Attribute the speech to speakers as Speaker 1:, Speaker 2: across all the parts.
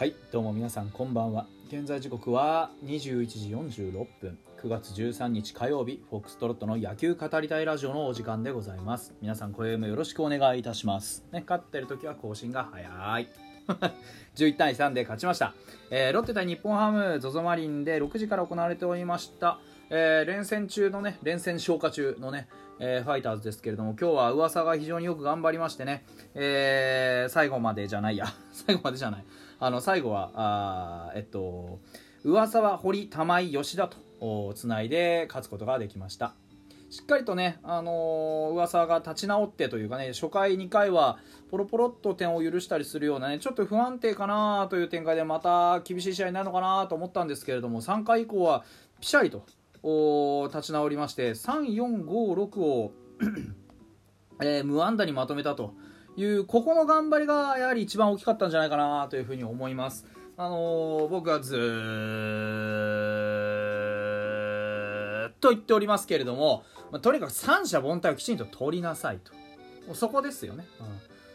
Speaker 1: はいどうも皆さんこんばんは。現在時刻は21時46分。9月13日火曜日フォックストロットの野球語りたいラジオのお時間でございます。皆さん今宵もよろしくお願いいたします。ね勝ってる時は更新が早い。11対3で勝ちました、えー、ロッテ対日本ハム ZOZO マリンで6時から行われておりました。えー、連戦中のね、連戦消化中のね、えー、ファイターズですけれども、今日は噂が非常によく頑張りましてね、えー、最後までじゃないや、最後までじゃない、あの最後は、あえっと、噂は堀、玉井、吉田とつないで勝つことができました。しっかりとね、あのー、噂が立ち直ってというかね、初回2回はポロポロっと点を許したりするようなね、ちょっと不安定かなという展開でまた厳しい試合になるのかなと思ったんですけれども、3回以降はピシャリと立ち直りまして3456を えー、無安打にまとめたというここの頑張りがやはり一番大きかったんじゃないかなというふうに思います。あのー、僕はずっと言っておりますけれども、まあ、とにかく三者凡退をきちんと取りなさいと。そこですよね、うん、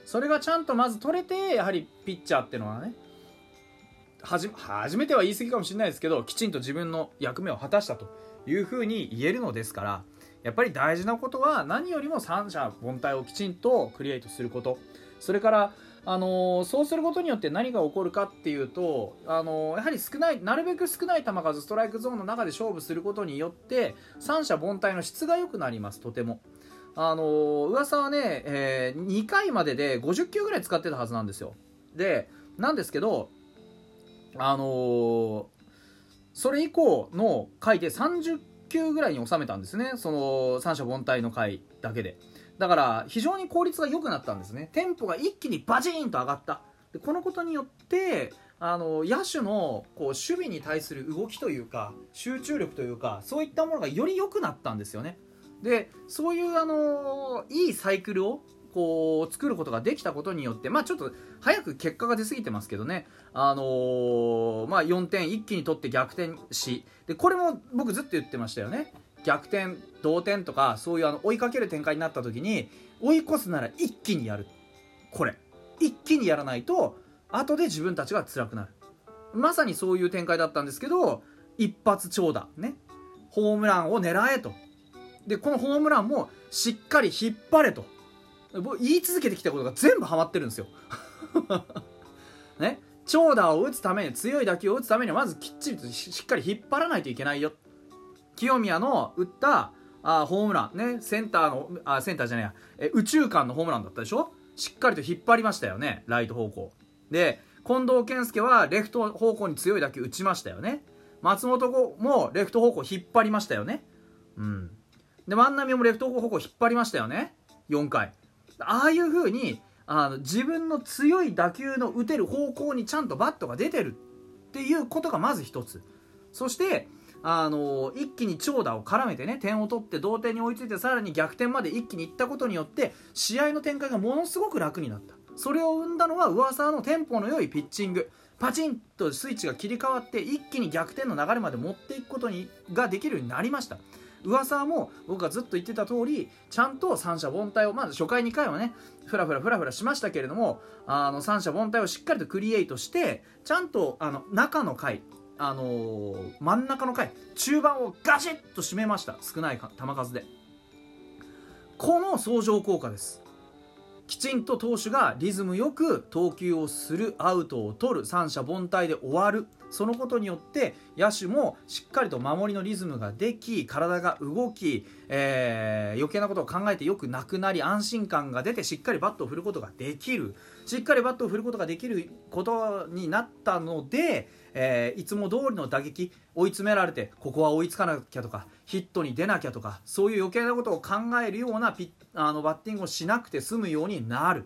Speaker 1: それがちゃんとまず取れてやはりピッチャーっていうのはね初めては言い過ぎかもしれないですけどきちんと自分の役目を果たしたというふうに言えるのですからやっぱり大事なことは何よりも三者凡退をきちんとクリエイトすることそれからあのー、そうすることによって何が起こるかっていうと、あのー、やはり少ないなるべく少ない球数ストライクゾーンの中で勝負することによって三者凡退の質が良くなりますとても。あのー、噂はね、えー、2回までで50球ぐらい使ってたはずなんですよでなんですけどあのそれ以降の回で30球ぐらいに収めたんですね。その三者凡退の回だけで。だから非常に効率が良くなったんですね。テンポが一気にバチーンと上がった。でこのことによってあの野手のこう守備に対する動きというか集中力というかそういったものがより良くなったんですよね。でそういうあのいいサイクルをこう作ることができたことによってまあちょっと早く結果が出過ぎてますけどね。あのー、まあ4点一気に取って逆転しでこれも僕ずっと言ってましたよね。逆転同点とかそういうあの追いかける展開になった時に追い越すなら一気にやる。これ。一気にやらないと後で自分たちが辛くなる。まさにそういう展開だったんですけど一発長打。ね。ホームランを狙えと。でこのホームランもしっかり引っ張れと。僕言い続けてきたことが全部ハマってるんですよ。ね？長打を打つために強い打球を打つためにはまずきっちりとしっかり引っ張らないといけないよ。清宮の打ったあホームラン。ね？センターのあセンターじゃないや。え宇宙間のホームランだったでしょ？しっかりと引っ張りましたよね。ライト方向。で近藤健介はレフト方向に強い打球打ちましたよね。松本もレフト方向引っ張りましたよね。うん。で万波もレフト方向引っ張りましたよね。4回。ああいう風にあの自分の強い打球の打てる方向にちゃんとバットが出てるっていうことがまず一つ。そしてあの一気に長打を絡めてね点を取って同点に追いついてさらに逆転まで一気にいったことによって試合の展開がものすごく楽になった。それを生んだのは噂のテンポの良いピッチング。パチンとスイッチが切り替わって一気に逆転の流れまで持っていくことにができるようになりました。噂も僕がずっと言ってた通りちゃんと三者凡退をまず初回2回はねふらふらふらふらしましたけれどもあの三者凡退をしっかりとクリエイトしてちゃんとあの中の回あのー、真ん中の回中盤をガシッと締めました。少ない球数で。この相乗効果です。きちんと投手がリズムよく投球をするアウトを取る三者凡退で終わる。そのことによって野手もしっかりと守りのリズムができ体が動き、えー、余計なことを考えてよくなくなり安心感が出てしっかりバットを振ることができるしっかりバットを振ることができることになったので、えー、いつも通りの打撃追い詰められてここは追いつかなきゃとかヒットに出なきゃとかそういう余計なことを考えるようなピあのバッティングをしなくて済むようになる。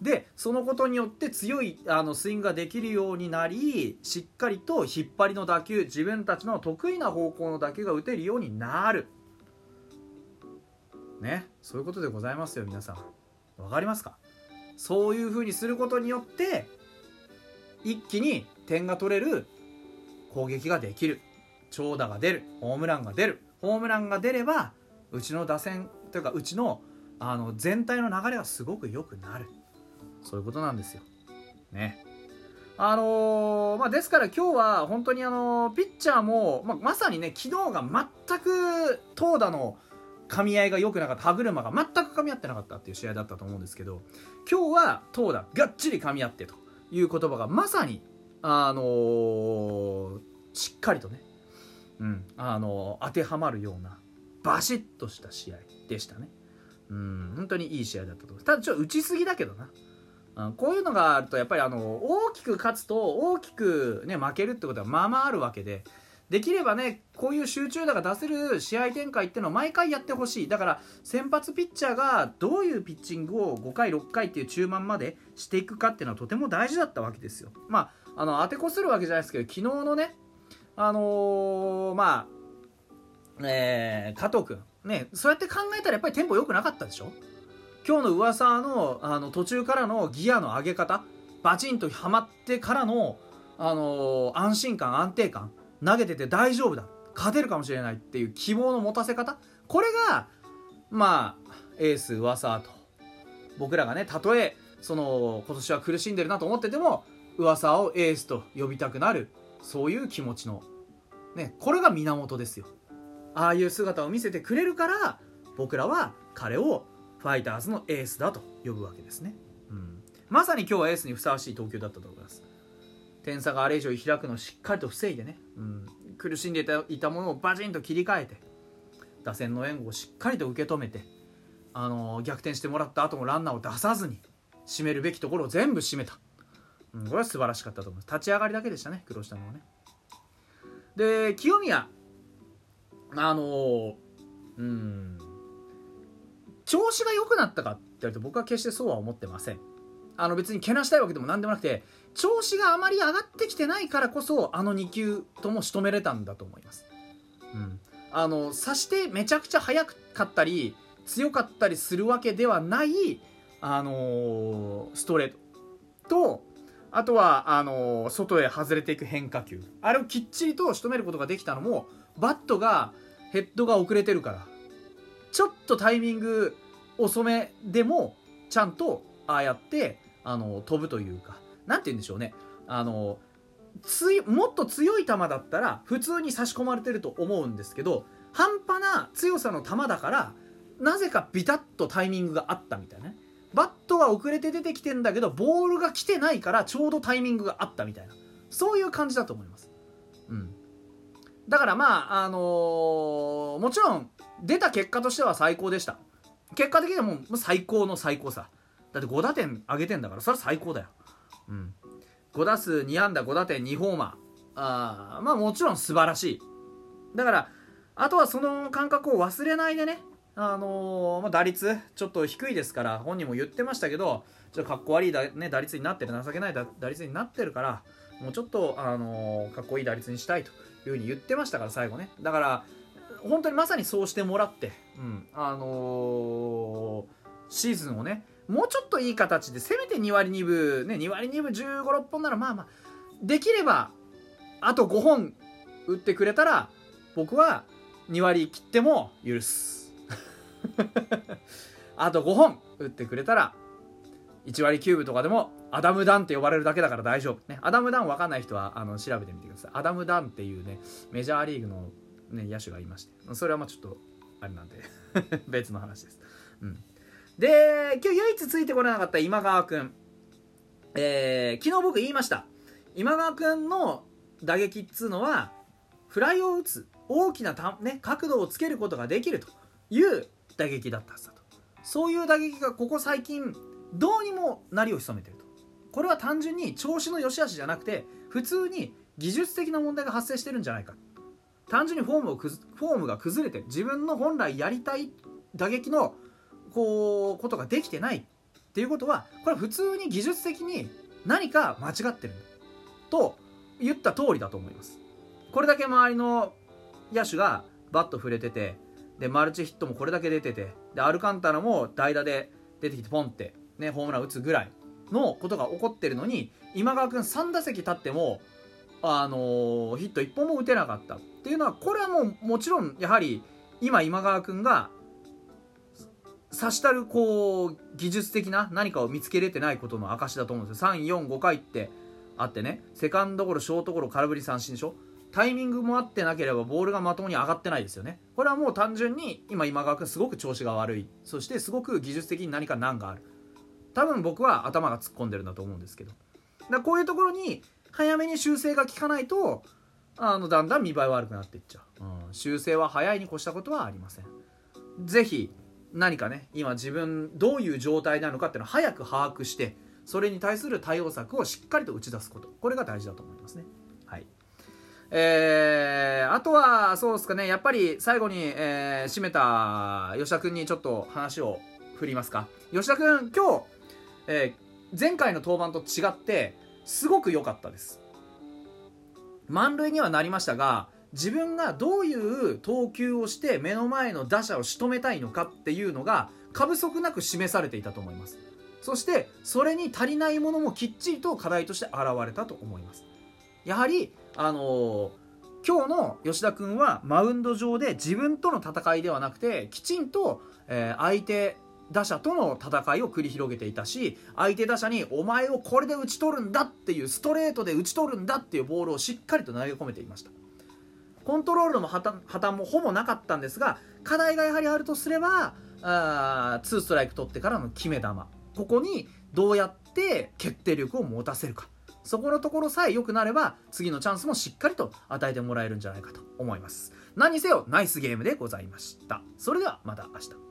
Speaker 1: でそのことによって強いあのスイングができるようになりしっかりと引っ張りの打球自分たちの得意な方向の打球が打てるようになる。ね？そういうことでございますよ皆さん。分かりますか？そういうふうにすることによって一気に点が取れる攻撃ができる。長打が出るホームランが出る。ホームランが出ればうちの打線というかうちのあの全体の流れはすごく良くなる。そういうことなんですよ。ね。あのー、まあ、ですから今日は本当にあのー、ピッチャーも、まあ、まさにね、昨日が全く投打の噛み合いが良くなかった、歯車が全く噛み合ってなかったっていう試合だったと思うんですけど、今日は投打がっちり噛み合ってという言葉がまさに、あのー、しっかりとね、うん、あの当てはまるような、バシッとした試合でしたね。うん、本当にいい試合だったと思います。ただちょっと打ちすぎだけどな。こういうのがあるとやっぱりあの大きく勝つと大きく、ね、負けるってことはまあまああるわけでできればねこういう集中打が出せる試合展開っていうのを毎回やってほしい。だから先発ピッチャーがどういうピッチングを5回6回っていう中盤までしていくかっていうのはとても大事だったわけですよ。まああの当てこするわけじゃないですけど昨日のねあのー、まあえー、加藤君ねそうやって考えたらやっぱりテンポ良くなかったでしょ？今日の噂のあの途中からのギアの上げ方バチンとはまってからの、あのー、安心感安定感投げてて大丈夫だ勝てるかもしれないっていう希望の持たせ方これがまあエース噂と僕らがねたとえその今年は苦しんでるなと思ってても噂をエースと呼びたくなるそういう気持ちのねこれが源ですよ。ああいう姿を見せてくれるから僕らは彼をファイターズのエースだと呼ぶわけですね、うん、まさに今日はエースにふさわしい投球だったと思います。点差があれ以上開くのをしっかりと防いでね、うん、苦しんでいたものをバチンと切り替えて打線の援護をしっかりと受け止めて、あのー、逆転してもらった後もランナーを出さずに締めるべきところを全部締めた、うん、これは素晴らしかったと思います。立ち上がりだけでしたね苦労したのはね。で清宮。あのー、うん。調子が良くなったかって言われると僕は決してそうは思ってません。あの別にけなしたいわけでも何でもなくて調子があまり上がってきてないからこそあの2球とも仕留めれたんだと思います、うん、あのさしてめちゃくちゃ速かったり強かったりするわけではない、あのー、ストレート。とあとはあのー、外へ外れていく変化球。あれをきっちりと仕留めることができたのもバットがヘッドが遅れてるから。ちょっとタイミング遅めでもちゃんとああやってあの飛ぶというか何て言うんでしょうね。あのついもっと強い球だったら普通に差し込まれてると思うんですけど半端な強さの球だからなぜかビタッとタイミングがあったみたいなね。バットは遅れて出てきてんだけどボールが来てないからちょうどタイミングがあったみたいな。そういう感じだと思います。うん。だからまああのー、もちろん出た結果としては最高でした。結果的にはもう最高の最高さ。だって5打点上げてんだからそれは最高だよ。うん。5打数2安打5打点2ホーマー。あーまあもちろん素晴らしい。だからあとはその感覚を忘れないでね。あのー、まあ、打率ちょっと低いですから本人も言ってましたけどちょっとかっこ悪いだ、ね、打率になってる情けない打率になってるからもうちょっと、あのー、かっこいい打率にしたいというふうに言ってましたから最後ね。だから本当にまさにそうしてもらって、うん、あのー、シーズンをね、もうちょっといい形で、せめて2割2分、ね、2割2分15、6本ならまあまあ、できれば、あと5本打ってくれたら、僕は2割切っても許す。あと5本打ってくれたら、1割9分とかでも、アダム・ダンって呼ばれるだけだから大丈夫。ね、アダム・ダン分かんない人はあの調べてみてください。アダム・ダンっていうね、メジャーリーグのね、野手がいまして。それはまあちょっとあれなんで。別の話です、うん、で今日唯一ついてこれなかった今川君えー、昨日僕言いました。今川君の打撃っつうのはフライを打つ大きなた、ね、角度をつけることができるという打撃だったはずだと。そういう打撃がここ最近どうにもなりを潜めてると。これは単純に調子の良し悪しじゃなくて普通に技術的な問題が発生してるんじゃないか。単純にフォームをフォームが崩れて自分の本来やりたい打撃のこうことができてないっていうことはこれは普通に技術的に何か間違ってると言った通りだと思います。これだけ周りの野手がバット触れててでマルチヒットもこれだけ出ててでアルカンタラも代打で出てきてポンって、ね、ホームラン打つぐらいのことが起こってるのに今川君3打席立ってもあの、ヒット1本も打てなかったっていうのはこれはもうもちろんやはり今今川君が差したるこう技術的な何かを見つけれてないことの証だと思うんですよ。345回ってあってねセカンドゴロショートゴロ空振り三振でしょタイミングも合ってなければボールがまともに上がってないですよね。これはもう単純に今今川君すごく調子が悪い。そしてすごく技術的に何か難がある。多分僕は頭が突っ込んでるんだと思うんですけど。だこういうところに早めに修正が効かないとあのだんだん見栄え悪くなっていっちゃう、うん、修正は早いに越したことはありません。ぜひ何かね今自分どういう状態なのかっていうのを早く把握してそれに対する対応策をしっかりと打ち出すこと。これが大事だと思いますね。はい。えー、あとはそうですかね。やっぱり最後に、えー、締めた吉田君にちょっと話を振りますか。吉田君今日、えー、前回の登板と違ってすごく良かったです。満塁にはなりましたが自分がどういう投球をして目の前の打者を仕留めたいのかっていうのが過不足なく示されていたと思います。そしてそれに足りないものもきっちりと課題として現れたと思います。やはりあのー、今日の吉田君はマウンド上で自分との戦いではなくてきちんと、えー、相手打者との戦いを繰り広げていたし相手打者にお前をこれで打ち取るんだっていうストレートで打ち取るんだっていうボールをしっかりと投げ込めていました。コントロールの破綻もほぼなかったんですが課題がやはりあるとすればあ2ストライク取ってからの決め球。ここにどうやって決定力を持たせるか。そこのところさえ良くなれば次のチャンスもしっかりと与えてもらえるんじゃないかと思います。何にせよナイスゲームでございました。それではまた明日。